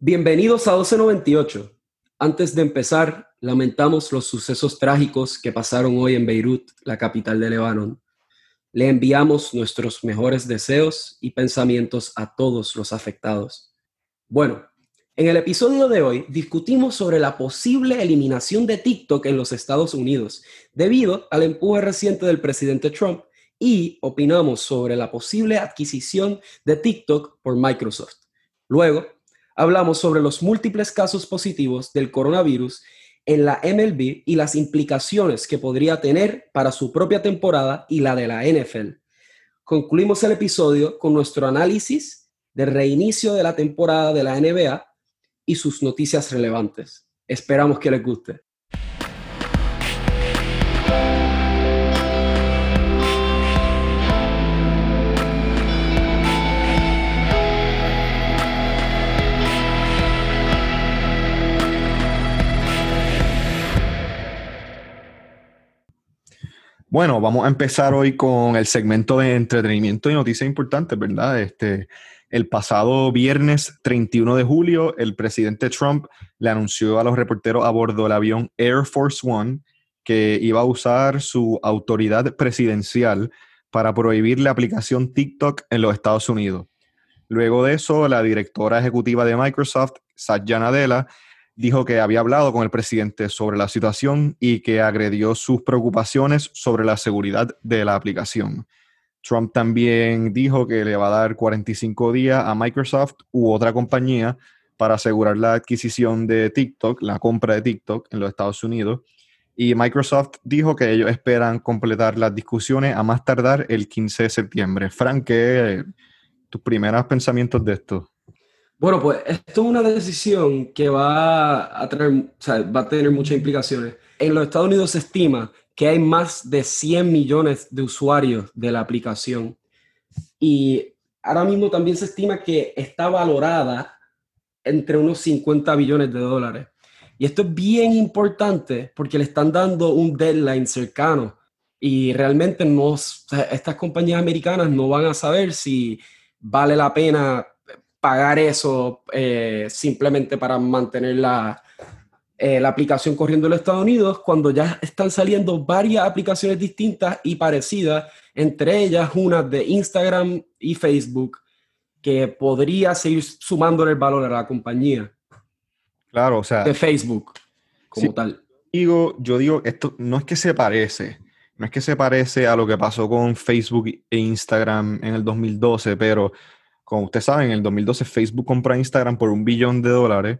Bienvenidos a 1298. Antes de empezar, lamentamos los sucesos trágicos que pasaron hoy en Beirut, la capital de Líbano. Le enviamos nuestros mejores deseos y pensamientos a todos los afectados. Bueno, en el episodio de hoy discutimos sobre la posible eliminación de TikTok en los Estados Unidos debido al empuje reciente del presidente Trump y opinamos sobre la posible adquisición de TikTok por Microsoft. Luego, hablamos sobre los múltiples casos positivos del coronavirus en la MLB y las implicaciones que podría tener para su propia temporada y la de la NFL. Concluimos el episodio con nuestro análisis del reinicio de la temporada de la NBA y sus noticias relevantes. Esperamos que les guste. Bueno, vamos a empezar hoy con el segmento de entretenimiento y noticias importantes, ¿verdad? Este, el pasado viernes 31 de julio, el presidente Trump le anunció a los reporteros a bordo del avión Air Force One que iba a usar su autoridad presidencial para prohibir la aplicación TikTok en los Estados Unidos. Luego de eso, la directora ejecutiva de Microsoft, Satya Nadella, dijo que había hablado con el presidente sobre la situación y que agredió sus preocupaciones sobre la seguridad de la aplicación. Trump también dijo que le va a dar 45 días a Microsoft u otra compañía para asegurar la adquisición de TikTok, la compra de TikTok en los Estados Unidos. Y Microsoft dijo que ellos esperan completar las discusiones a más tardar el 15 de septiembre. Frank, ¿qué tus primeros pensamientos de esto? Bueno, pues esto es una decisión que va a, va a tener muchas implicaciones. En los Estados Unidos se estima que hay más de 100 millones de usuarios de la aplicación y ahora mismo también se estima que está valorada entre unos 50 billones de dólares. Y esto es bien importante porque le están dando un deadline cercano y realmente no, estas compañías americanas no van a saber si vale la pena pagar eso eh, simplemente para mantener la, eh, la aplicación corriendo en los Estados Unidos cuando ya están saliendo varias aplicaciones distintas y parecidas, entre ellas una de Instagram y Facebook, que podría seguir sumándole el valor a la compañía. Claro, o sea. De Facebook, como tal. Digo, yo digo, esto no es que se parece, no es que se parece a lo que pasó con Facebook e Instagram en el 2012, pero como ustedes saben, en el 2012 Facebook compró Instagram por un billón de dólares.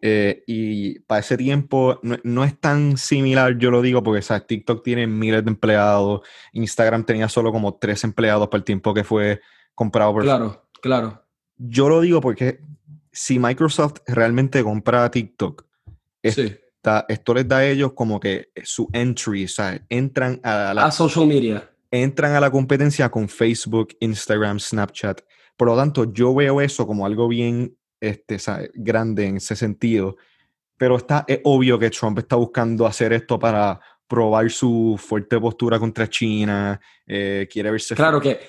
Eh, y para ese tiempo no, es tan similar, yo lo digo, porque ¿sabes? TikTok tiene miles de empleados, Instagram tenía solo como tres empleados para el tiempo que fue comprado por Claro, claro. Yo lo digo porque si Microsoft realmente compra TikTok, esto les da a ellos como que su entry, ¿sabes? Entran a la... A social media. Entran a la competencia con Facebook, Instagram, Snapchat. Por lo tanto, yo veo eso como algo bien este, grande en ese sentido. Pero está, es obvio que Trump está buscando hacer esto para probar su fuerte postura contra China, eh, quiere verse... Claro que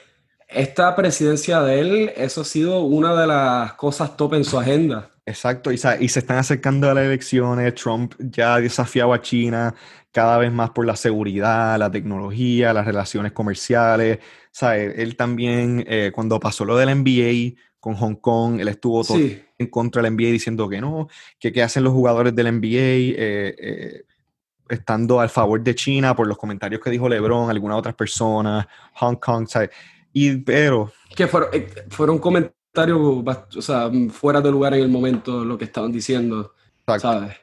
esta presidencia de él, eso ha sido una de las cosas top en su agenda. Exacto, y, y, se están acercando a las elecciones, Trump ya ha desafiado a China cada vez más por la seguridad, la tecnología, las relaciones comerciales, ¿sabes? Él también, eh, cuando pasó lo del NBA con Hong Kong, él estuvo todo en contra del NBA diciendo que no, que qué hacen los jugadores del NBA eh, eh, estando al favor de China por los comentarios que dijo LeBron, algunas otras personas, Hong Kong, ¿sabes? Y, pero... Que fueron, fueron comentarios, o sea, fuera de lugar en el momento lo que estaban diciendo, ¿sabes?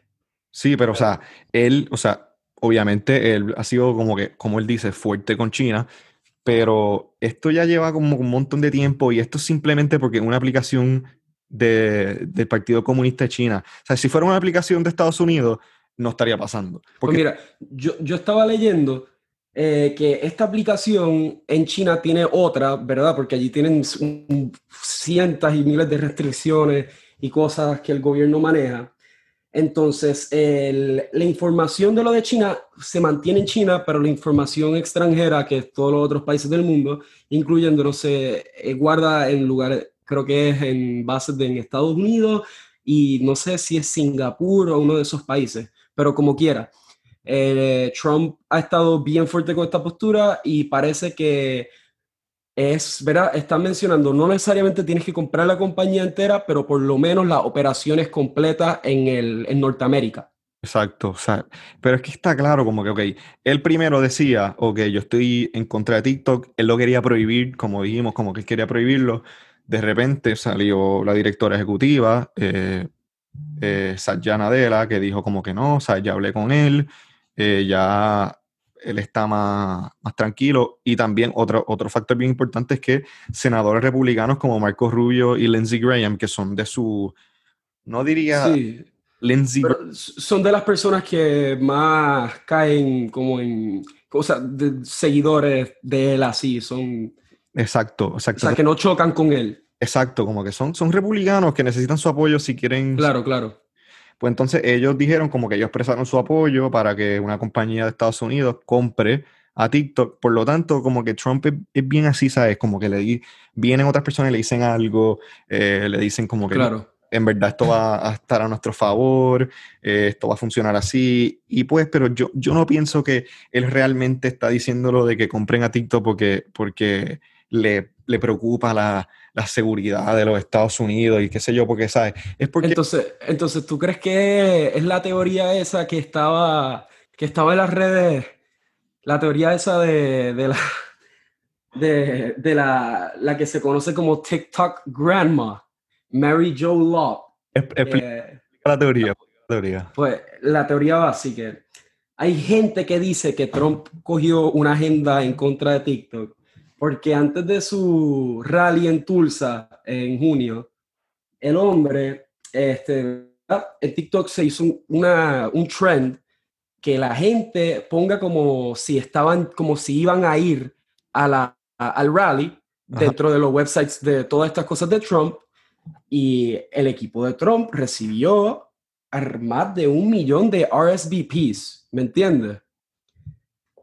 Sí, pero, o sea, él, o sea, obviamente él ha sido como que, como él dice, fuerte con China, pero esto ya lleva como un montón de tiempo y esto es simplemente porque una aplicación de, del Partido Comunista de China, o sea, si fuera una aplicación de Estados Unidos, no estaría pasando. Pues porque... mira, yo, yo estaba leyendo eh, que esta aplicación en China tiene otra, ¿verdad? Porque allí tienen cientos y miles de restricciones y cosas que el gobierno maneja. Entonces, la información de lo de China se mantiene en China, pero la información extranjera, que es todos los otros países del mundo, incluyéndolo, se eh, guarda en lugares, creo que es en bases de en Estados Unidos, y no sé si es Singapur o uno de esos países, pero como quiera. Eh, Trump ha estado bien fuerte con esta postura y parece que es, ¿verdad? Están mencionando, no necesariamente tienes que comprar la compañía entera, pero por lo menos las operaciones completas en, el, en Norteamérica. Exacto, o sea, pero es que está claro como que, ok, él primero decía, ok, yo estoy en contra de TikTok, él lo quería prohibir, como dijimos, como que él quería prohibirlo, de repente salió la directora ejecutiva, eh, eh, Satya Nadella, que dijo como que no, o sea, ya hablé con él, eh, ya él está más, más, tranquilo. Y también otro, otro factor bien importante es que senadores republicanos como Marco Rubio y Lindsey Graham, que son de su, no diría... Sí. Lindsey son de las personas que más caen como en cosas de seguidores de él así, son... Exacto, exacto. O sea, que no chocan con él. Exacto, como que son, son republicanos que necesitan su apoyo si quieren... Claro, claro. Pues entonces ellos dijeron como que ellos expresaron su apoyo para que una compañía de Estados Unidos compre a TikTok. Por lo tanto, como que Trump es, bien así, ¿sabes? Como que le vienen otras personas y le dicen algo, eh, le dicen como que claro. en verdad esto va a estar a nuestro favor, eh, esto va a funcionar así. Y pues, pero yo, yo no pienso que él realmente está diciéndolo de que compren a TikTok porque, porque le, le preocupa la, la seguridad de los Estados Unidos y qué sé yo, porque, ¿sabes? Es porque... Entonces, entonces, ¿tú crees que es la teoría esa que estaba, que estaba en las redes, la teoría esa de, de la... De, de la, la, que se conoce como TikTok Grandma, Mary Jo Love. Explica eh, la teoría, la teoría. Pues la teoría va así que hay gente que dice que Trump cogió una agenda en contra de TikTok porque antes de su rally en Tulsa en junio, el hombre, este, en TikTok se hizo una, un trend que la gente ponga como si estaban, como si iban a ir a la, al rally dentro de los websites de todas estas cosas de Trump y el equipo de Trump recibió más de un millón de RSVPs, ¿me entiendes?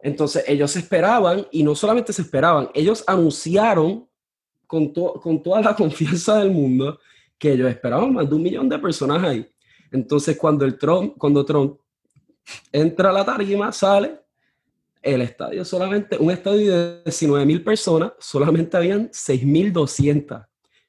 Entonces ellos esperaban y no solamente se esperaban, ellos anunciaron con, con toda la confianza del mundo que ellos esperaban más de un millón de personas ahí. Entonces cuando, el Trump, cuando Trump entra a la tarima, sale, el estadio solamente, un estadio de 19 mil personas, solamente habían 6.200.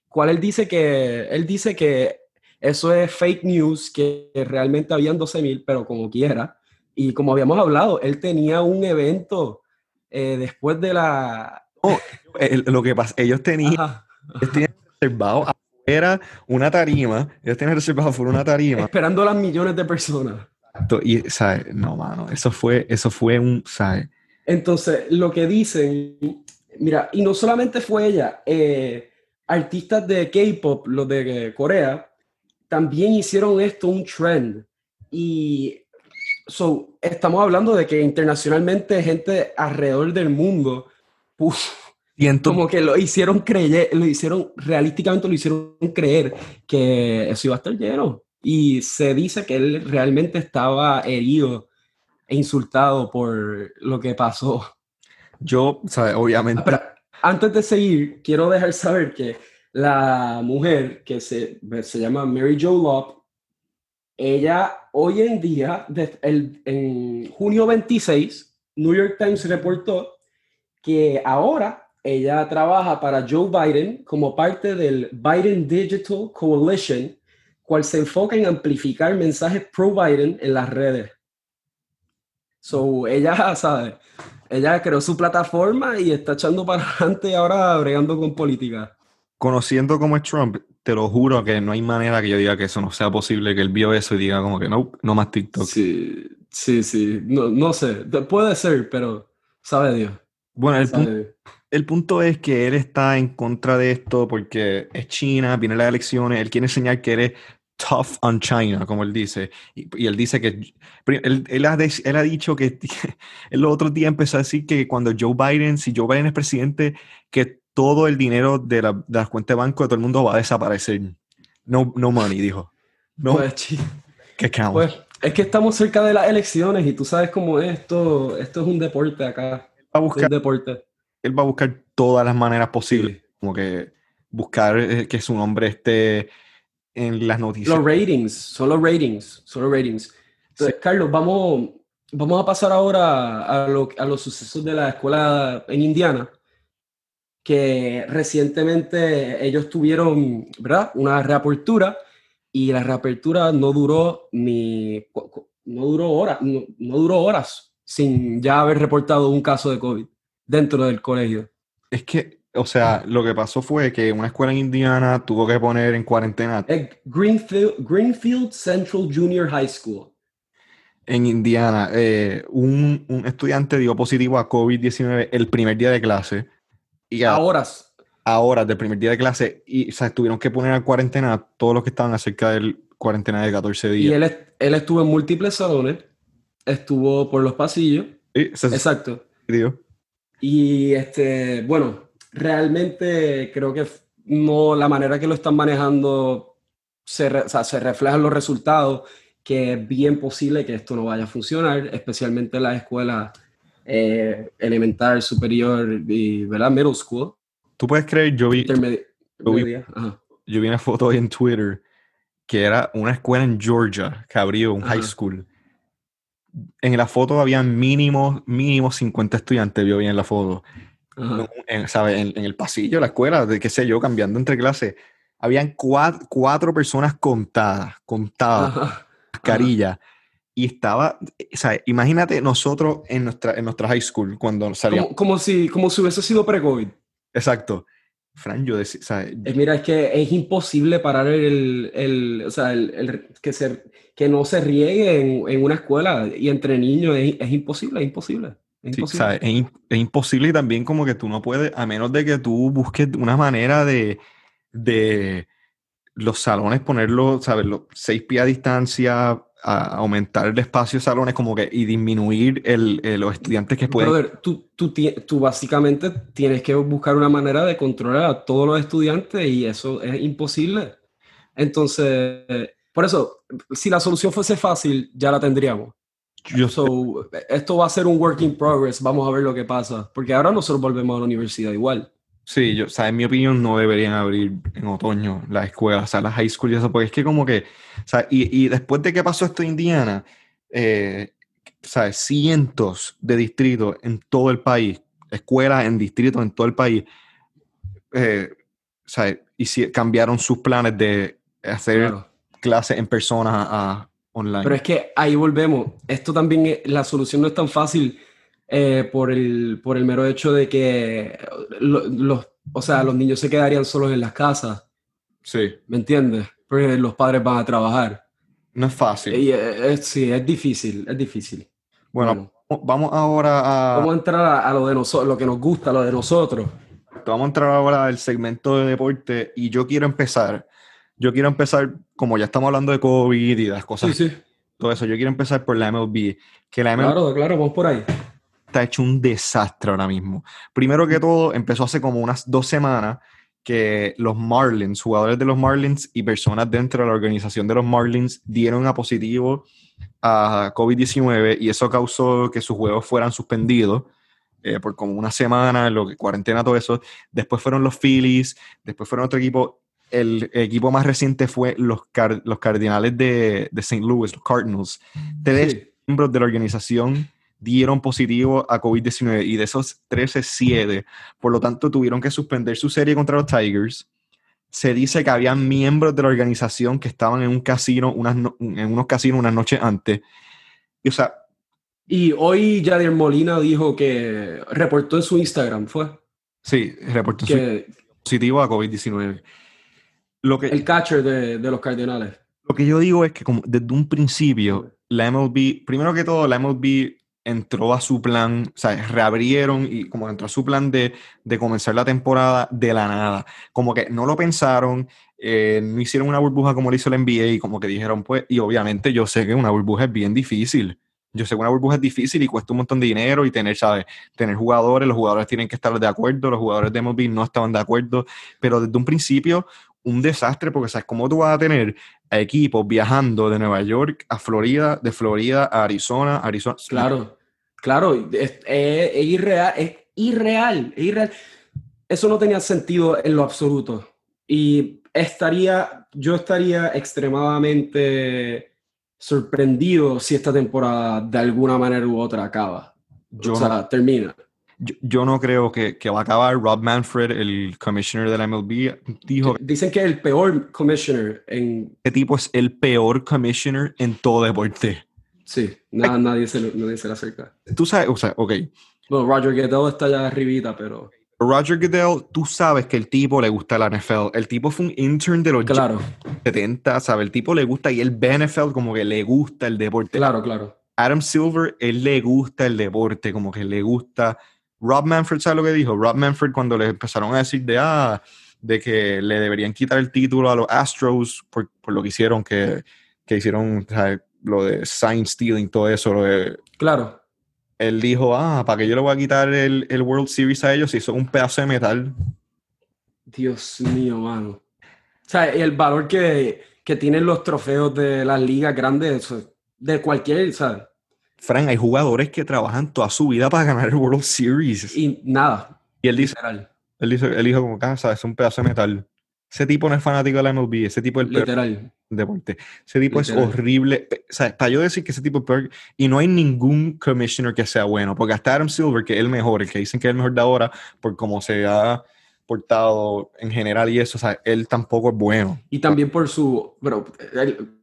¿Cuál él dice que, él dice que eso es fake news, que realmente habían 12 mil, pero como quiera, y como habíamos hablado, él tenía un evento eh, después de la... lo que pasa, ellos tenían, reservado afuera una tarima, ellos tenían reservado afuera una tarima. Esperando a las millones de personas. Y, ¿sabes? No, mano, eso fue, eso fue un, ¿sabes? Entonces, lo que dicen, mira, y no solamente fue ella, eh, artistas de K-pop, los de Corea, también hicieron esto un trend. Y so, estamos hablando de que internacionalmente gente alrededor del mundo, y como que lo hicieron creer, lo hicieron, realísticamente lo hicieron creer que eso iba a estar lleno. Y se dice que él realmente estaba herido e insultado por lo que pasó. Yo, obviamente. Pero antes de seguir, quiero dejar saber que la mujer que se, se llama Mary Jo Love, ella hoy en día, en junio 26, New York Times reportó que ahora ella trabaja para Joe Biden como parte del Biden Digital Coalition, cual se enfoca en amplificar mensajes pro Biden en las redes. So, ella, sabe, ella creó su plataforma y está echando para adelante ahora bregando con política. Conociendo cómo es Trump, te lo juro que no hay manera que yo diga que eso no sea posible, que él vio eso y diga como que no, no más TikTok. Sí, sí, sí, no, no sé, puede ser, pero sabe Dios. Bueno, el, el punto es que él está en contra de esto porque es China, vienen las elecciones, él quiere enseñar que eres tough on China, como él dice. Y, él dice que, él, él, ha, él, ha, dicho que el otro día empezó a decir que cuando Joe Biden, si Joe Biden es presidente, que todo el dinero de, la, de las cuentas de banco de todo el mundo va a desaparecer. No, no money, dijo. No. Pues, ¿Qué pues, es que estamos cerca de las elecciones y tú sabes cómo es esto. Esto es un deporte acá. Va a buscar, deporte. Él va a buscar todas las maneras posibles. Como que buscar eh, que su nombre esté en las noticias. Los ratings, son los ratings, son los ratings. Entonces, Carlos, vamos, vamos a pasar ahora a, a los sucesos de la escuela en Indiana, que recientemente ellos tuvieron, ¿verdad? Una reapertura y la reapertura no duró ni, no duró horas, no, duró horas sin ya haber reportado un caso de COVID dentro del colegio. Es que, o sea, lo que pasó fue que una escuela en Indiana tuvo que poner en cuarentena. Greenfield, Greenfield Central Junior High School. En Indiana, eh, un, un, estudiante dio positivo a COVID-19 el primer día de clase. Y a, horas. A horas del primer día de clase. Y o sea, tuvieron que poner en cuarentena a todos los que estaban acerca del cuarentena de 14 días. Y él, él estuvo en múltiples salones, estuvo por los pasillos. Exacto. Y este, bueno, realmente creo que no la manera que lo están manejando se, o sea, se reflejan los resultados, que es bien posible que esto no vaya a funcionar, especialmente en las escuelas eh, elemental, superior y ¿verdad? middle school. Tú puedes creer, yo vi, yo vi, yo vi una foto hoy en Twitter que era una escuela en Georgia que abrió un high school. En la foto había mínimo, mínimo 50 estudiantes, vio bien la foto. En, En, el pasillo de la escuela, de qué sé yo, cambiando entre clases. Habían cuatro, personas contadas, contadas, mascarilla. Y estaba, o sea, imagínate nosotros en nuestra, en nuestra high school cuando salíamos. Como, como si, como si hubiese sido pre-COVID. Exacto. Fran, yo decía, eh, mira, es que es imposible parar el, el o sea, el, que, se, que no se riegue en, en, una escuela y entre niños, es, es imposible, es imposible. Es imposible. es, es, imposible y también como que tú no puedes, a menos de que tú busques una manera de, de los salones ponerlos, ¿sabes? Los seis pies a distancia, a aumentar el espacio de salones como que y disminuir el, los estudiantes que pueden... Brother, tú, tú, tú, básicamente tienes que buscar una manera de controlar a todos los estudiantes y eso es imposible. Entonces, por eso, si la solución fuese fácil, ya la tendríamos. Yo so, esto va a ser un work in progress, vamos a ver lo que pasa, porque ahora nosotros volvemos a la universidad igual. Sí, yo, o sea, en mi opinión no deberían abrir en otoño las escuelas, o sea, las high school y eso, porque es que como que, o sea, y, y después de que pasó esto en Indiana, eh, ¿sabes? Cientos de distritos en todo el país, escuelas en distritos en todo el país, eh, ¿sabes? Y si, cambiaron sus planes de hacer clases en persona a, online. Pero es que ahí volvemos, esto también, la solución no es tan fácil eh, por, el, por el mero hecho de que los, o sea, los niños se quedarían solos en las casas. Sí. ¿Me entiendes? Porque los padres van a trabajar. No es fácil. Y es, sí, es difícil, es difícil. Bueno, vamos ahora a... Vamos a entrar a, lo de nosotros, lo que nos gusta, lo de nosotros. Vamos a entrar ahora al segmento de deporte y yo quiero empezar. Yo quiero empezar, como ya estamos hablando de COVID y las cosas. Sí, sí. Todo eso, yo quiero empezar por la MLB. Que la MLB, claro, claro, vamos por ahí está hecho un desastre ahora mismo. Primero que todo, empezó hace como unas dos semanas que los Marlins, jugadores de los Marlins y personas dentro de la organización de los Marlins dieron a positivo a COVID-19 y eso causó que sus juegos fueran suspendidos eh, por como una semana, lo que cuarentena, todo eso. Después fueron los Phillies, después fueron otro equipo. El equipo más reciente fue los, los Cardinales de, de St. Louis, los Cardinals. Tres miembros de la organización dieron positivo a COVID-19 y de esos 13, 7. Por lo tanto, tuvieron que suspender su serie contra los Tigers. Se dice que había miembros de la organización que estaban en un casino, unas en unos casinos unas noches antes. Y, o sea, y hoy Javier Molina dijo que reportó en su Instagram, ¿fue? Sí, reportó que, positivo a COVID-19. Lo que, el catcher de, de, los Cardinales. Lo que yo digo es que como desde un principio, la MLB, primero que todo, la MLB entró a su plan, o sea, reabrieron y como entró a su plan de, de comenzar la temporada de la nada. Como que no lo pensaron, eh, no hicieron una burbuja como lo hizo el NBA y como que dijeron, pues, y obviamente yo sé que una burbuja es bien difícil. Yo sé que una burbuja es difícil y cuesta un montón de dinero y tener, ¿sabes? Tener jugadores, los jugadores tienen que estar de acuerdo, los jugadores de MLB no estaban de acuerdo, pero desde un principio un desastre porque, ¿sabes? ¿Cómo tú vas a tener equipos viajando de Nueva York a Florida, de Florida a Arizona, Arizona? Claro. Claro, es, irreal, es irreal, es irreal. Eso no tenía sentido en lo absoluto. Y estaría, yo estaría extremadamente sorprendido si esta temporada de alguna manera u otra acaba. Yo o sea, no- termina. Yo, yo no creo que, que va a acabar. Rob Manfred, el commissioner de la MLB, dijo Dicen que es el peor commissioner en... este tipo es el peor commissioner en todo deporte. Sí, nada, nadie, se, nadie se le acerca. Tú sabes, o sea, ok, Bueno, Roger Goodell está allá arribita, pero... Roger Goodell, tú sabes que el tipo le gusta la NFL. El tipo fue un intern de los Claro, 70, ¿sabes? El tipo le gusta y ve NFL como que le gusta el deporte. claro, claro. Adam Silver, él le gusta el deporte, como que le gusta. Rob Manfred, ¿sabes lo que dijo? Rob Manfred cuando le empezaron a decir de, ah, de que le deberían quitar el título a los Astros por, por lo que hicieron, que, que hicieron ¿sabes? Lo de sign stealing, todo eso. Lo de, Claro. él dijo, ah, ¿para qué yo le voy a quitar el, el World Series a ellos si son un pedazo de metal? Dios mío, mano. O sea, y el valor que, que tienen los trofeos de las ligas grandes, de cualquier, ¿sabes? Frank, hay jugadores que trabajan toda su vida para ganar el World Series. Y, Y nada, él dice, literal, él dice, él dijo como, ah, sabes, es un pedazo de metal. Ese tipo no es fanático de la MLB, ese tipo es el literal. Deporte. Ese tipo es horrible. Pe- O sea, para yo decir que ese tipo es peor, y no hay ningún commissioner que sea bueno, porque hasta Adam Silver, que es el mejor, el que dicen que es el mejor de ahora, por cómo se ha portado en general y eso, o sea, él tampoco es bueno. Y también por su, pero él,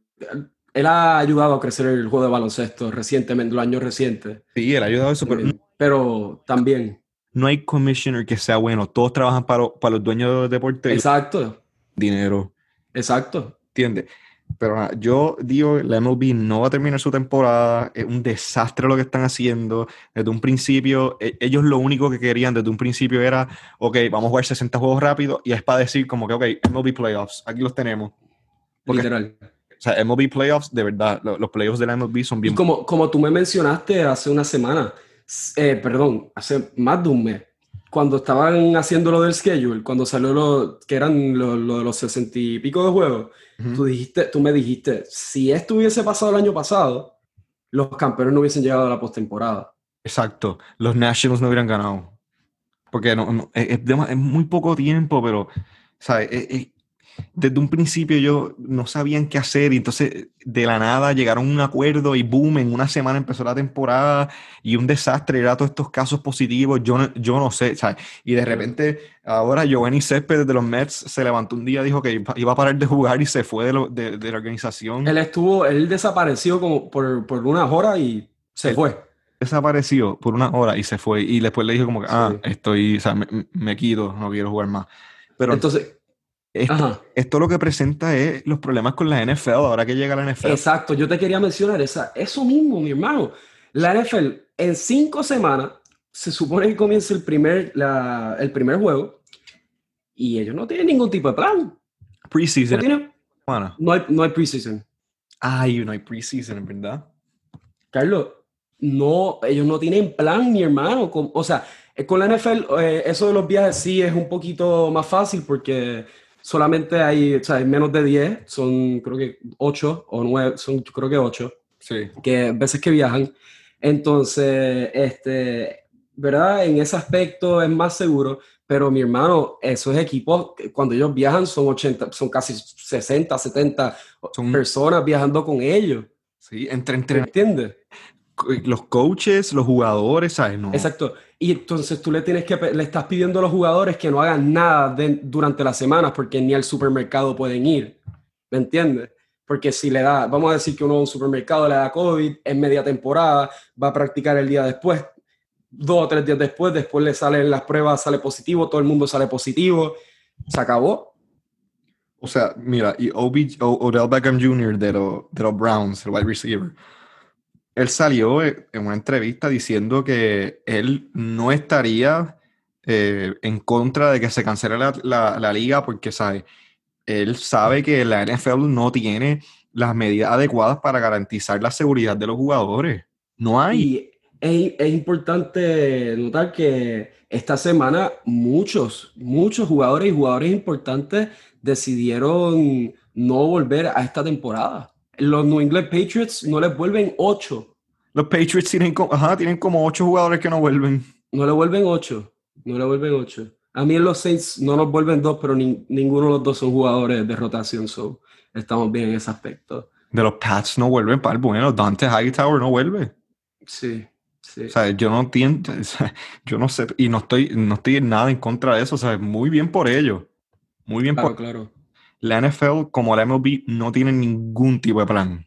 él ha ayudado a crecer el juego de baloncesto recientemente, los años recientes. Sí, él ha ayudado a eso, pero También. Pero también, no hay commissioner que sea bueno. Todos trabajan para, para los dueños del deporte exacto, dinero. exacto. ¿Entiendes? Pero yo digo, la MLB no va a terminar su temporada, es un desastre lo que están haciendo. Desde un principio, e- ellos lo único que querían desde un principio era, ok, vamos a jugar 60 juegos rápido y es para decir como que, ok, MLB Playoffs, aquí los tenemos. Porque- Literal. O sea, MLB Playoffs, de verdad, lo- los playoffs de la MLB son Y bien... como, como tú me mencionaste hace una semana, eh, perdón, hace más de un mes, cuando estaban haciendo lo del schedule, cuando salió lo que eran lo, lo los sesenta y pico de juegos, Tú dijiste, tú me dijiste, si esto hubiese pasado el año pasado, los campeones no hubiesen llegado a la postemporada. Exacto, los Nationals no hubieran ganado. Porque no, no- es, es muy poco tiempo, pero, ¿sabes? Es- es- desde un principio yo no sabían qué hacer y entonces de la nada llegaron a un acuerdo y boom, en una semana empezó la temporada y un desastre, era todos estos casos positivos, yo no, yo no sé, ¿sabes? Y de repente ahora Giovanni Céspedes de los Mets se levantó un día, dijo que iba a parar de jugar y se fue de, lo- de- de la organización. Él estuvo, él desapareció como por, por unas horas y se Él- fue. desapareció por una hora y se fue. Y después le dijo como que, ah, Sí. estoy, o sea, me, me quito, no quiero jugar más. Pero Entonces, esto, esto lo que presenta es los problemas con la NFL, ahora que llega la NFL. Exacto, yo te quería mencionar esa, eso mismo, mi hermano. La NFL en cinco semanas se supone que comienza el primer, la- el primer juego y ellos no tienen ningún tipo de plan. No, Preseason. tienen- hermana. no hay, no hay preseason. Ay, no hay preseason, en verdad. Carlos, no, ellos no tienen plan, mi hermano. Con- o sea, eh, con la NFL, eh, eso de los viajes sí es un poquito más fácil porque solamente hay, o sea, hay menos de 10, son creo que 8 o 9, son creo que 8. Sí. que veces que viajan. Entonces, este, ¿verdad? En ese aspecto es más seguro, pero mi hermano, esos equipos, cuando ellos viajan son 80, son casi 60, 70 Son- personas viajando con ellos. Sí, entre, ¿Me entre entiendes? los coaches, los jugadores, ¿sabes? No. Exacto. Y entonces tú le tienes que, le estás pidiendo a los jugadores que no hagan nada durante las semanas porque ni al supermercado pueden ir. ¿Me entiendes? Porque si le da, vamos a decir que uno a un supermercado le da COVID en media temporada, va a practicar el día después, dos o tres días después, después le salen las pruebas, sale positivo, todo el mundo sale positivo, se acabó. O sea, mira, y O- Odell Beckham Jr. de, de los Browns, el wide receiver, él salió eh, en una entrevista diciendo que él no estaría eh, en contra de que se cancele la, la- la liga porque, ¿sabe? Él sabe que la NFL no tiene las medidas adecuadas para garantizar la seguridad de los jugadores. No hay. Y es, es importante notar que esta semana muchos, muchos jugadores y jugadores importantes decidieron no volver a esta temporada. Los New England Patriots no les vuelven ocho, Los Patriots tienen, ajá, tienen como ocho jugadores que no vuelven. no le vuelven ocho, no le vuelven ocho. A mí en los Saints no nos vuelven dos, pero ninguno de los dos son jugadores de rotación, so estamos bien en ese aspecto. De los Pats no vuelven para el bueno, Dante Hightower no vuelve. Sí, sí. O sea, yo no entiendo, yo no sé, y no estoy, no estoy nada en contra de eso, o sea, muy bien por ellos. Muy bien por... Claro. La NFL, como la MLB, no tiene ningún tipo de plan.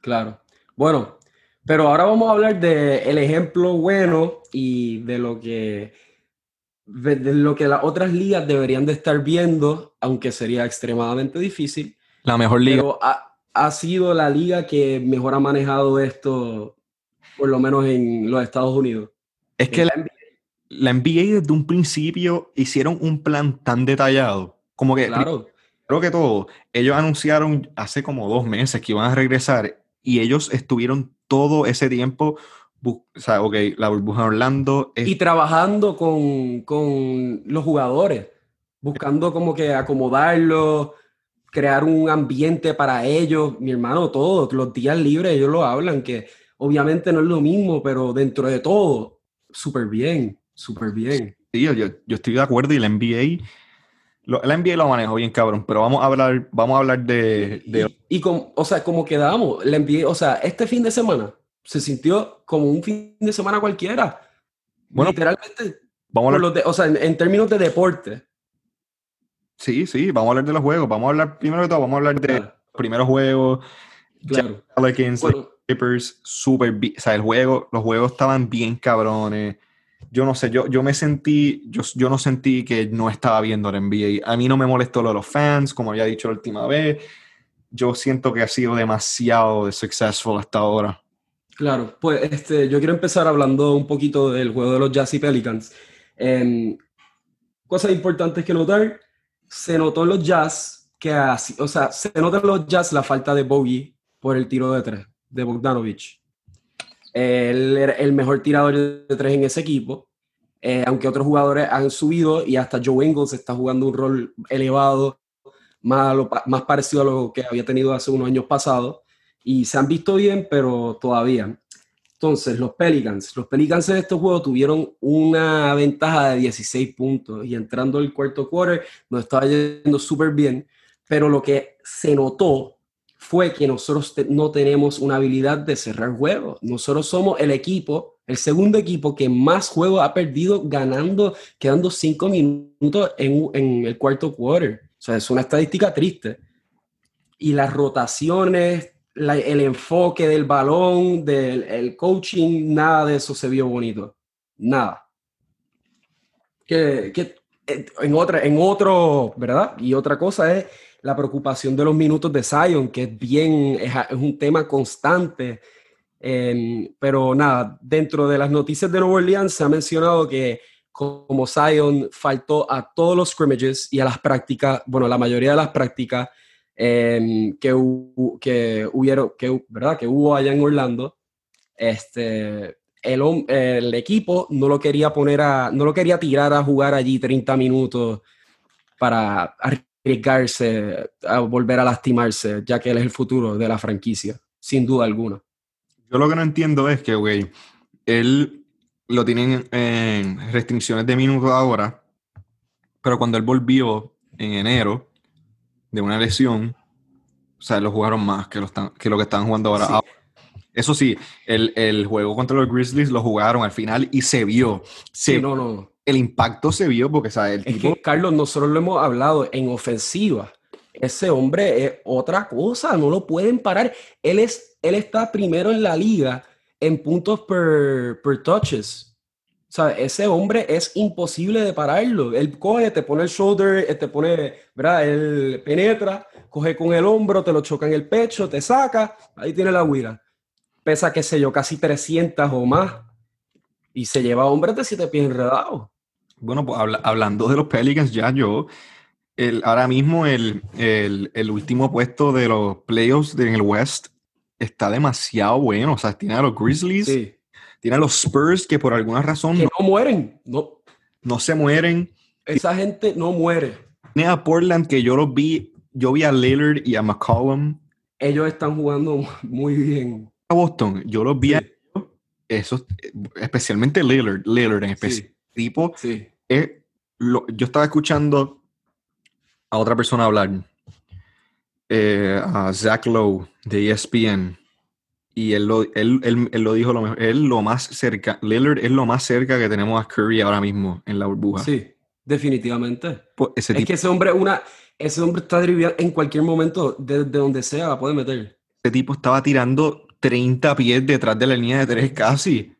Claro. Bueno, pero ahora vamos a hablar del ejemplo bueno y de lo que de lo que las otras ligas deberían de estar viendo, aunque sería extremadamente difícil. La mejor liga. Pero ha, sido la liga que mejor ha manejado esto, por lo menos en los Estados Unidos. Es que la, la, NBA desde un principio hicieron un plan tan detallado, como que... Claro. Creo que todo. Ellos anunciaron hace como dos meses que iban a regresar y ellos estuvieron todo ese tiempo o sea, ok, la burbuja Orlando. Y trabajando con, con, los jugadores, buscando como que acomodarlos, crear un ambiente para ellos. Mi hermano, todos los días libres ellos lo hablan, que obviamente no es lo mismo, pero dentro de todo, súper bien, súper bien. Sí, yo, yo, estoy de acuerdo y la NBA... Lo, la NBA lo manejo bien, cabrón, pero vamos a hablar, vamos a hablar de... de... Y, con, o sea, como quedamos, la NBA, o sea, este fin de semana, se sintió como un fin de semana cualquiera. Bueno, literalmente. Vamos a hablar... o sea, en, términos de deporte. Sí, sí, vamos a hablar de los juegos. Vamos a hablar, primero de todo, vamos a hablar de primeros juegos. Claro. Pelicans, Clippers, super. O sea, el juego, los juegos estaban bien cabrones. Yo no sé, yo, yo me sentí, yo, yo no sentí que no estaba viendo el NBA. A mí no me molestó lo de los fans, como había dicho la última vez. Yo siento que ha sido demasiado de successful hasta ahora. Claro, pues este, yo quiero empezar hablando un poquito del juego de los Jazz y Pelicans. Eh, cosas importantes que notar, se notó en los Jazz que así, o sea, se nota en los Jazz la falta de Bogey por el tiro de tres de Bogdanovich. Él era el mejor tirador de tres en ese equipo, eh, aunque otros jugadores han subido y hasta Joe Ingles está jugando un rol elevado, más, más parecido a lo que había tenido hace unos años pasados y se han visto bien, pero todavía. Entonces, los Pelicans, los Pelicans en estos juegos tuvieron una ventaja de 16 puntos y entrando el cuarto quarter nos estaba yendo súper bien, pero lo que se notó fue que nosotros no tenemos una habilidad de cerrar juegos. Nosotros somos el equipo, el segundo equipo que más juegos ha perdido ganando, quedando cinco minutos en, el cuarto quarter. O sea, es una estadística triste. Y las rotaciones, el enfoque del balón, del el coaching, nada de eso se vio bonito. Nada. Que eh, en, otra, en otro, ¿verdad? Y otra cosa es la preocupación de los minutos de Zion, que es bien, es, un tema constante. Em, pero nada, dentro de las noticias de Nueva Orleans se ha mencionado que como Zion faltó a todos los scrimmages y a las prácticas, bueno, la mayoría de las prácticas, Em, que, que, hubieron, que, ¿verdad? que hubo allá en Orlando, este, el, el, equipo no lo quería poner a, no lo quería tirar a jugar allí 30 minutos para arriesgarse a volver a lastimarse, ya que él es el futuro de la franquicia, sin duda alguna. Yo lo que no entiendo es que, güey, él lo tienen en restricciones de minutos ahora, pero cuando él volvió en enero, de una lesión, o sea, lo jugaron más que lo, están, que, lo que están jugando ahora. Eso sí, el, el, juego contra los Grizzlies lo jugaron al final y se vio. sí, no, no. El impacto se vio porque, ¿sabes? El es que, Carlos, nosotros lo hemos hablado en ofensiva. Ese hombre es otra cosa, no lo pueden parar. Él, es, él está primero en la liga en puntos per, per touches. O sea, ese hombre es imposible de pararlo. Él coge, te pone el shoulder, eh, te pone, ¿verdad? Él penetra, coge con el hombro, te lo choca en el pecho, te saca, ahí tiene la huida. Pesa, qué sé yo, casi 300 o más. Y se lleva hombres de siete pies enredados. Bueno, pues hablando de los Pelicans, ya yo, el, ahora mismo el, el, el último puesto de los playoffs en el West está demasiado bueno. O sea, tiene a los Grizzlies. Sí tiene a los Spurs que por alguna razón... Que no, mueren. No, no se mueren. Esa gente no muere. Tiene a Portland que yo los vi, yo vi a Lillard y a McCollum. Ellos están jugando muy bien. A Boston, yo los vi a ellos, especialmente Lillard, Lillard en especial. Sí. Tipo, sí. es yo estaba escuchando a otra persona hablar, eh, a Zach Lowe de ESPN, y él lo, él, él, lo dijo lo mejor. Él lo más cerca, Lillard es lo más cerca que tenemos a Curry ahora mismo en la burbuja. Sí, definitivamente. Pues es que ese hombre, una, ese hombre está driviando en cualquier momento, desde de donde sea, la puede meter. Ese tipo estaba tirando 30 pies detrás de la línea de tres casi.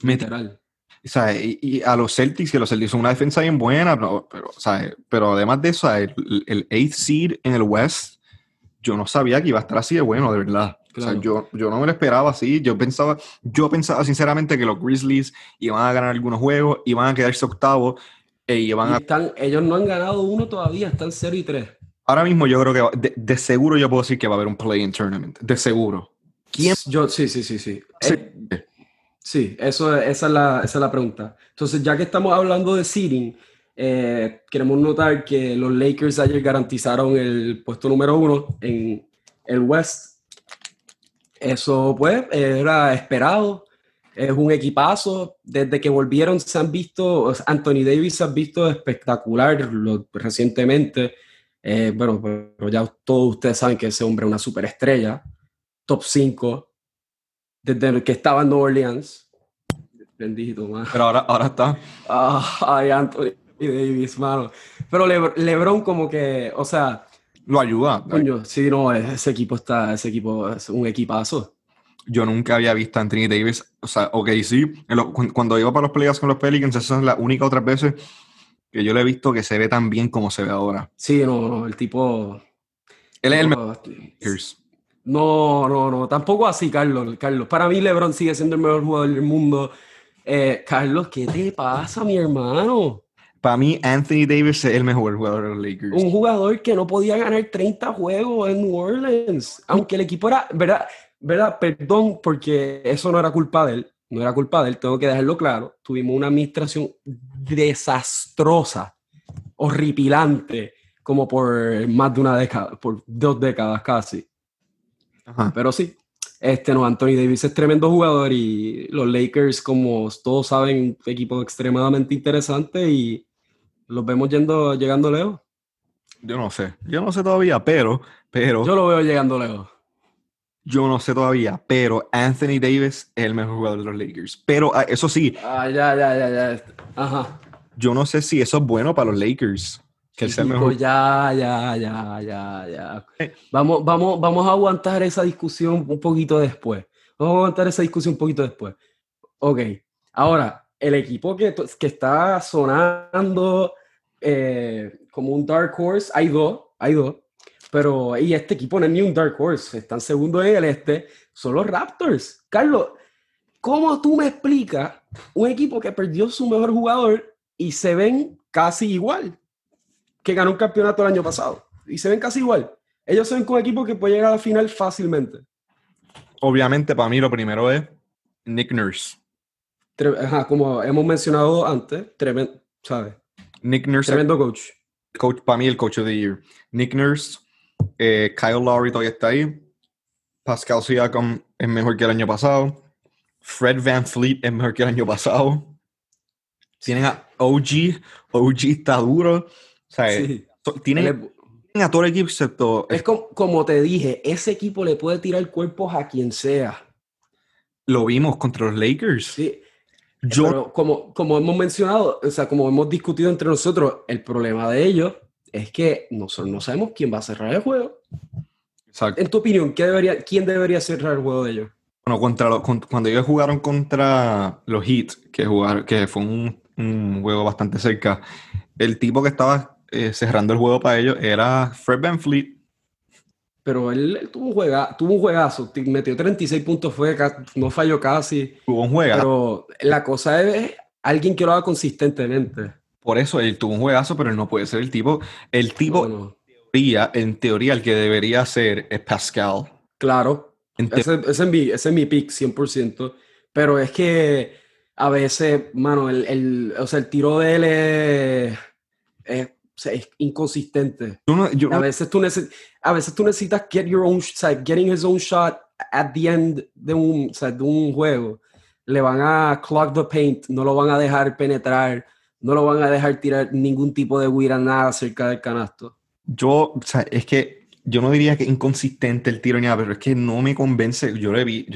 Literal. O sea, y, a los Celtics, que los Celtics son una defensa bien buena, pero, pero, pero además de eso, el, el eighth seed en el West, yo no sabía que iba a estar así de bueno, de verdad. O sea, yo, yo no me lo esperaba así. Yo pensaba, yo pensaba sinceramente que los Grizzlies iban a ganar algunos juegos, iban a quedarse octavos. E iban a... están, ellos no han ganado uno todavía, están 0 y 3. Ahora mismo yo creo que de, de, seguro yo puedo decir que va a haber un play-in tournament. De seguro. ¿Quién? Yo, sí, sí, sí, sí. Sí, eh, sí eso, esa, es la, esa es la pregunta. Entonces, ya que estamos hablando de seeding, eh, queremos notar que los Lakers ayer garantizaron el puesto número uno en el West. Eso, pues, era esperado. Es un equipazo. Desde que volvieron se han visto, Anthony Davis se ha visto espectacular recientemente. Eh, bueno, pero ya todos ustedes saben que ese hombre es una superestrella top 5 desde que estaba en New Orleans. Bendito, man. Pero ahora, ahora está. ay, Anthony Davis, mano. Pero LeBron como que, o sea... Lo ayuda. Coño, sí, no, ese equipo está, ese equipo es un equipazo. Yo nunca había visto a Anthony Davis, o sea, ok, sí, cuando iba para los playoffs con los Pelicans, esa es la única otra veces que yo le he visto que se ve tan bien como se ve ahora. Sí, no, no, el tipo... Él es el mejor. No, no, no, tampoco así, Carlos. Carlos, para mí LeBron sigue siendo el mejor jugador del mundo. Eh, Carlos, ¿qué te pasa, mi hermano? Para mí, Anthony Davis es el mejor jugador de los Lakers. Un jugador que no podía ganar 30 juegos en New Orleans, aunque el equipo era, ¿verdad? ¿verdad? Perdón, porque eso no era culpa de él, no era culpa de él, tengo que dejarlo claro. Tuvimos una administración desastrosa, horripilante, como por más de una década, por dos décadas casi. Pero sí, este no, Anthony Davis es tremendo jugador y los Lakers, como todos saben, un equipo extremadamente interesante y los vemos yendo, llegando lejos. Yo no sé, yo no sé todavía, pero, pero. Yo lo veo llegando lejos. Yo no sé todavía, pero Anthony Davis es el mejor jugador de los Lakers. Pero ah, eso sí. Ah, ya, ya, ya, ya. Ajá. Yo no sé si eso es bueno para los Lakers. Que mejor. Ya, ya, ya, ya, ya. Vamos, vamos, vamos a aguantar esa discusión un poquito después. Vamos a aguantar esa discusión un poquito después. Ok. Ahora, el equipo que, que está sonando eh, como un Dark Horse, hay dos, hay dos. Pero, y este equipo no es ni un Dark Horse, están segundo en el este, son los Raptors. Carlos, ¿cómo tú me explicas un equipo que perdió su mejor jugador y se ven casi igual? Que ganó un campeonato el año pasado. Y se ven casi igual. Ellos se ven con un equipo que puede llegar a la final fácilmente. Obviamente, para mí lo primero es Nick Nurse. Ajá, como hemos mencionado antes, tremendo, ¿sabes? Nick Nurse. Tremendo coach. coach. Para mí el coach of the year. Nick Nurse, eh, Kyle Lowry todavía está ahí. Pascal Siakam es mejor que el año pasado. Fred Van Fleet es mejor que el año pasado. Tienen a OG. OG está duro. O sea, tiene, a todo el equipo excepto... Es como, te dije, ese equipo le puede tirar cuerpos a quien sea. Lo vimos contra los Lakers. Sí. Yo... como, como hemos mencionado, o sea, como hemos discutido entre nosotros, el problema de ellos es que nosotros no sabemos quién va a cerrar el juego. Exacto. En tu opinión, ¿qué debería, ¿quién debería cerrar el juego de ellos? Bueno, contra cuando ellos jugaron contra los Heat, que, jugar, que fue un, un juego bastante cerca, el tipo que estaba eh, cerrando el juego para ellos era Fred Van Fleet. Pero él, tuvo, un juega, tuvo un juegazo, metió 36 puntos, fue, no falló casi. Tuvo un juegazo. Pero la cosa es alguien que lo haga consistentemente. Por eso él tuvo un juegazo, pero él no puede ser el tipo. El tipo, En, teoría, en teoría, el que debería ser es Pascal. Claro. Ese, ese, es mi, ese es mi pick, 100%. Pero es que a veces, mano, el, el, o sea, el tiro de él es, es sea, es inconsistente. a, veces tú a veces tú necesitas get your own, getting his own shot at the end de un, de un juego. Le van a clog the paint, no lo van a dejar penetrar. no lo van a dejar tirar ningún tipo de guira nada cerca del canasto. Yo, o sea, es que yo no diría que inconsistente el tiro ni nada, pero es que no me convence. Yo lo vi,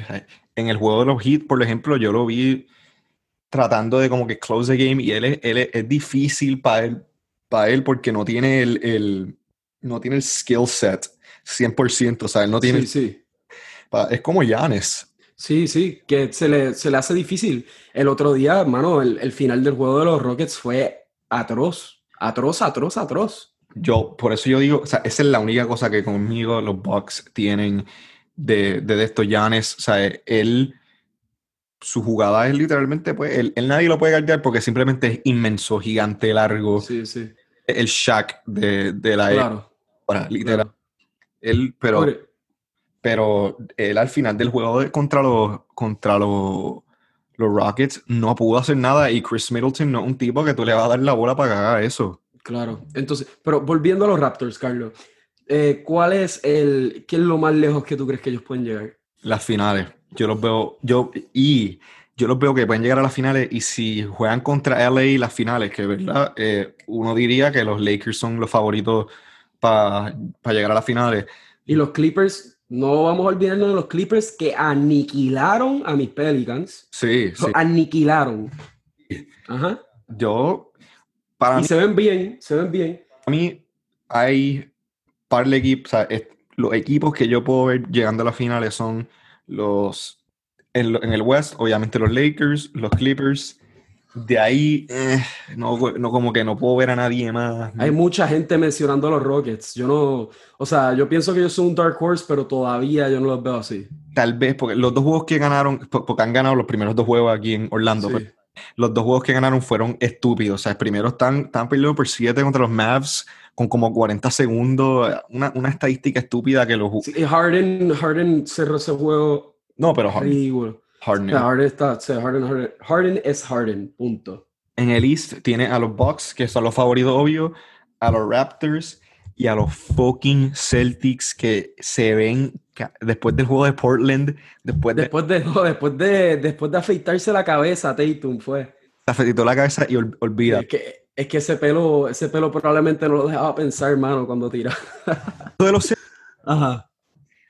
en el juego de los hits, por ejemplo, yo lo vi tratando de como que close the game y él es, él es, difícil para él, para él porque no tiene el, el no tiene el skill set 100%, o sea, él no tiene... Sí, sí. Es como Yanes. Sí, sí, que se le, se le hace difícil. El otro día, hermano, el, el final del juego de los Rockets fue atroz, atroz, atroz, atroz. Yo, por eso yo digo, o sea, esa es la única cosa que conmigo los Bucks tienen de, de, estos Yanes. O sea, él, su jugada es literalmente, pues, él, nadie lo puede guardar porque simplemente es inmenso, gigante, largo. Sí, sí. El Shaq de, de la Claro. Literal. Él, pero, pero él al final del juego contra los, contra los, los Rockets no pudo hacer nada y Chris Middleton no es un tipo que tú le vas a dar la bola para que haga eso. Claro. Entonces, pero volviendo a los Raptors, Carlos, eh, ¿cuál es el, qué es lo más lejos que tú crees que ellos pueden llegar? Las finales. Yo los veo, yo, y yo los veo que pueden llegar a las finales y si juegan contra LA las finales, que verdad, eh, uno diría que los Lakers son los favoritos para llegar a las finales. Y los Clippers, no vamos a olvidarnos de los Clippers que aniquilaron a mis Pelicans. Sí, sí. Aniquilaron. Ajá. Yo, para y se ven bien, se ven bien. A mí hay par de equipos, o sea, los equipos que yo puedo ver llegando a las finales son los, en, en el West, obviamente los Lakers, los Clippers, de ahí, eh, no, no, como que no puedo ver a nadie más. Hay mucha gente mencionando a los Rockets. Yo no, o sea, yo pienso que ellos son un Dark Horse, pero todavía yo no los veo así. Tal vez, porque los dos juegos que ganaron, porque han ganado los primeros dos juegos aquí en Orlando, pues, los dos juegos que ganaron fueron estúpidos. O sea, primero están, están perdiendo por 7 contra los Mavs con como 40 segundos, una, una estadística estúpida que los... Sí, Harden, Harden cerró ese juego. No, pero Harden. Harden. Harden, está, Harden, Harden, Harden es Harden, punto. En el East tiene a los Bucks, que son los favoritos obvios, a los Raptors y a los fucking Celtics que se ven después del juego de Portland, después de... Después de, después de, después de afeitarse la cabeza, Tatum fue. Se afeitó la cabeza y olvida. Es que, es que ese pelo, ese pelo probablemente no lo dejaba pensar, hermano, cuando tira.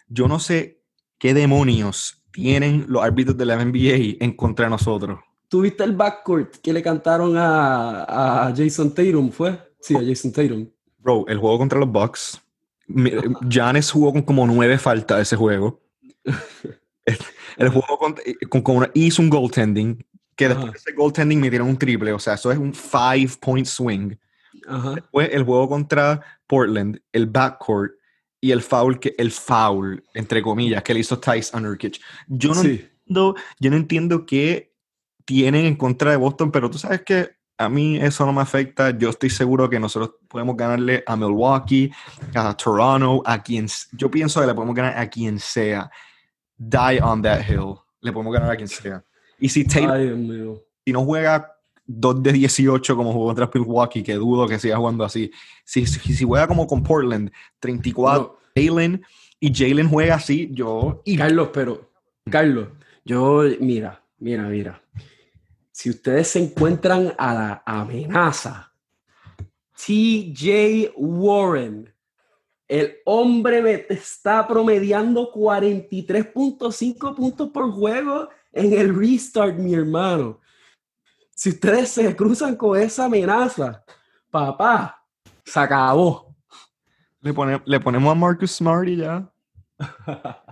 Yo no sé qué demonios tienen los árbitros de la NBA en contra de nosotros. ¿Tuviste el backcourt que le cantaron a, a Jason Tatum? ¿Fue? Sí, a Jason Tatum. Bro, el juego contra los Bucks. Janes jugó con como nueve faltas ese juego. el juego con, con, con hizo un goaltending. Que después de ese goaltending me dieron un triple. O sea, eso es un five point swing. Ajá. Después el juego contra Portland, el backcourt y el foul, que, el foul, entre comillas, que le hizo Tice Nurkic. Yo no, entiendo, yo no entiendo qué tienen en contra de Boston, pero tú sabes que a mí eso no me afecta. Yo estoy seguro que nosotros podemos ganarle a Milwaukee, a Toronto, a quien... Yo pienso que le podemos ganar a quien sea. Die on that hill. Le podemos ganar a quien sea. Y si Tatum, si no juega 2 de 18 como jugó contra Milwaukee, que dudo que siga jugando así. Si, si, juega como con Portland, 34, Jalen, y Jalen juega así, yo... Y Carlos, pero, Carlos, yo, mira, mira, mira. Si ustedes se encuentran a la amenaza, TJ Warren, el hombre me está promediando 43.5 puntos por juego en el restart, mi hermano si ustedes se cruzan con esa amenaza, papá, se acabó. Le, le ponemos a Marcus Smart y ya.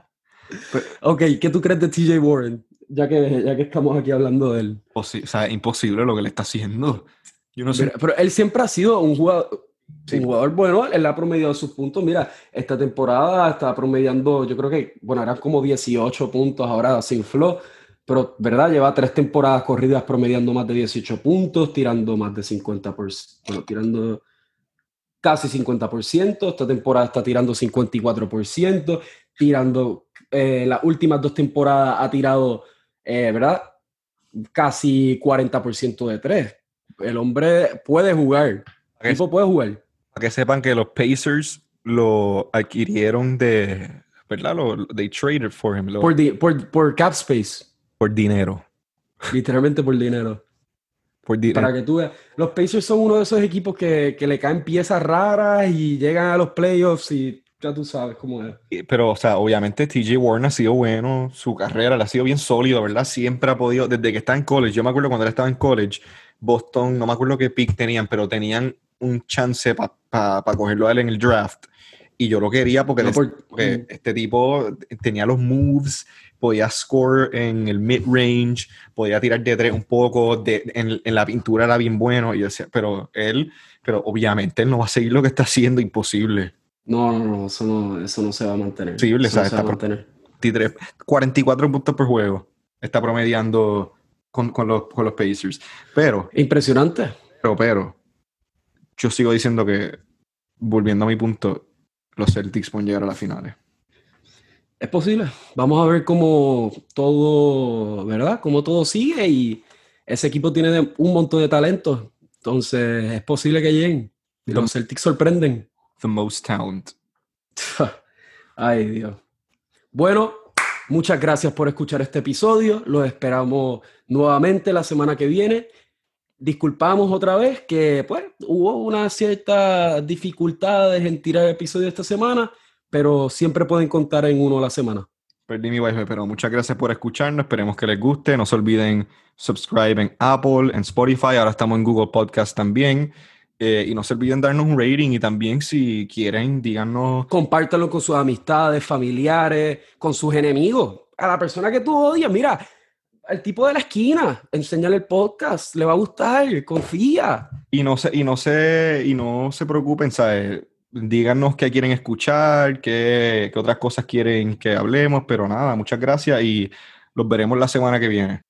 ok, ¿qué tú crees de TJ Warren? Ya que, ya que estamos aquí hablando de él. o sea, imposible lo que le está haciendo. Yo no sé. Pero, él siempre ha sido un jugador, un jugador bueno, él ha promediado sus puntos. Mira, esta temporada está promediando, yo creo que, bueno, eran como 18 puntos, ahora se infló pero, ¿verdad? Lleva tres temporadas corridas promediando más de 18 puntos, tirando más de 50%, bueno, tirando casi 50%, esta temporada está tirando 54%, tirando, eh, las últimas dos temporadas ha tirado, eh, ¿verdad? Casi 40% de tres. El hombre puede jugar, el tipo puede jugar. Para que sepan que los Pacers lo adquirieron de, ¿verdad? Lo, they traded for him. por, por, por cap space por dinero. Literalmente por dinero. Para que tú veas. Los Pacers son uno de esos equipos que, que le caen piezas raras y llegan a los playoffs y ya tú sabes cómo es. Pero, o sea, obviamente TJ Warren ha sido bueno, su carrera le ha sido bien sólido, ¿verdad? Siempre ha podido, desde que está en college, yo me acuerdo cuando él estaba en college, Boston, no me acuerdo qué pick tenían, pero tenían un chance para cogerlo a él en el draft. Y yo lo quería porque, mm. este tipo tenía los moves, podía score en el mid-range, podía tirar de tres un poco, de, en, en, la pintura era bien bueno. Y decía, pero él, pero obviamente él no va a seguir lo que está haciendo, imposible. No, no, no, eso no, eso no se va a mantener. Sí, no se va a mantener. 44 puntos por juego. Está promediando con, con, los, con los Pacers. Pero. Impresionante. Pero, pero. Yo sigo diciendo que, volviendo a mi punto, los Celtics pueden llegar a las finales. Es posible. Vamos a ver cómo todo, ¿verdad? Cómo todo sigue y ese equipo tiene un montón de talentos. Entonces, es posible que lleguen. los Celtics sorprenden the most talent. Ay, Dios. Bueno, muchas gracias por escuchar este episodio. Los esperamos nuevamente la semana que viene. Disculpamos otra vez que pues hubo una cierta dificultad en tirar el episodio esta semana, pero siempre pueden contar en uno a la semana. Perdí mi wifi, pero muchas gracias por escucharnos. Esperemos que les guste. No se olviden subscribe en Apple, en Spotify. Ahora estamos en Google Podcast también. Eh, y no se olviden darnos un rating y también si quieren, díganos. Compártanlo con sus amistades, familiares, con sus enemigos. A la persona que tú odias, mira, el tipo de la esquina, enséñale el podcast, le va a gustar, confía. Y no se, y no se, y no se preocupen, ¿sabes? Díganos qué quieren escuchar, qué, qué otras cosas quieren que hablemos, pero nada, muchas gracias y los veremos la semana que viene.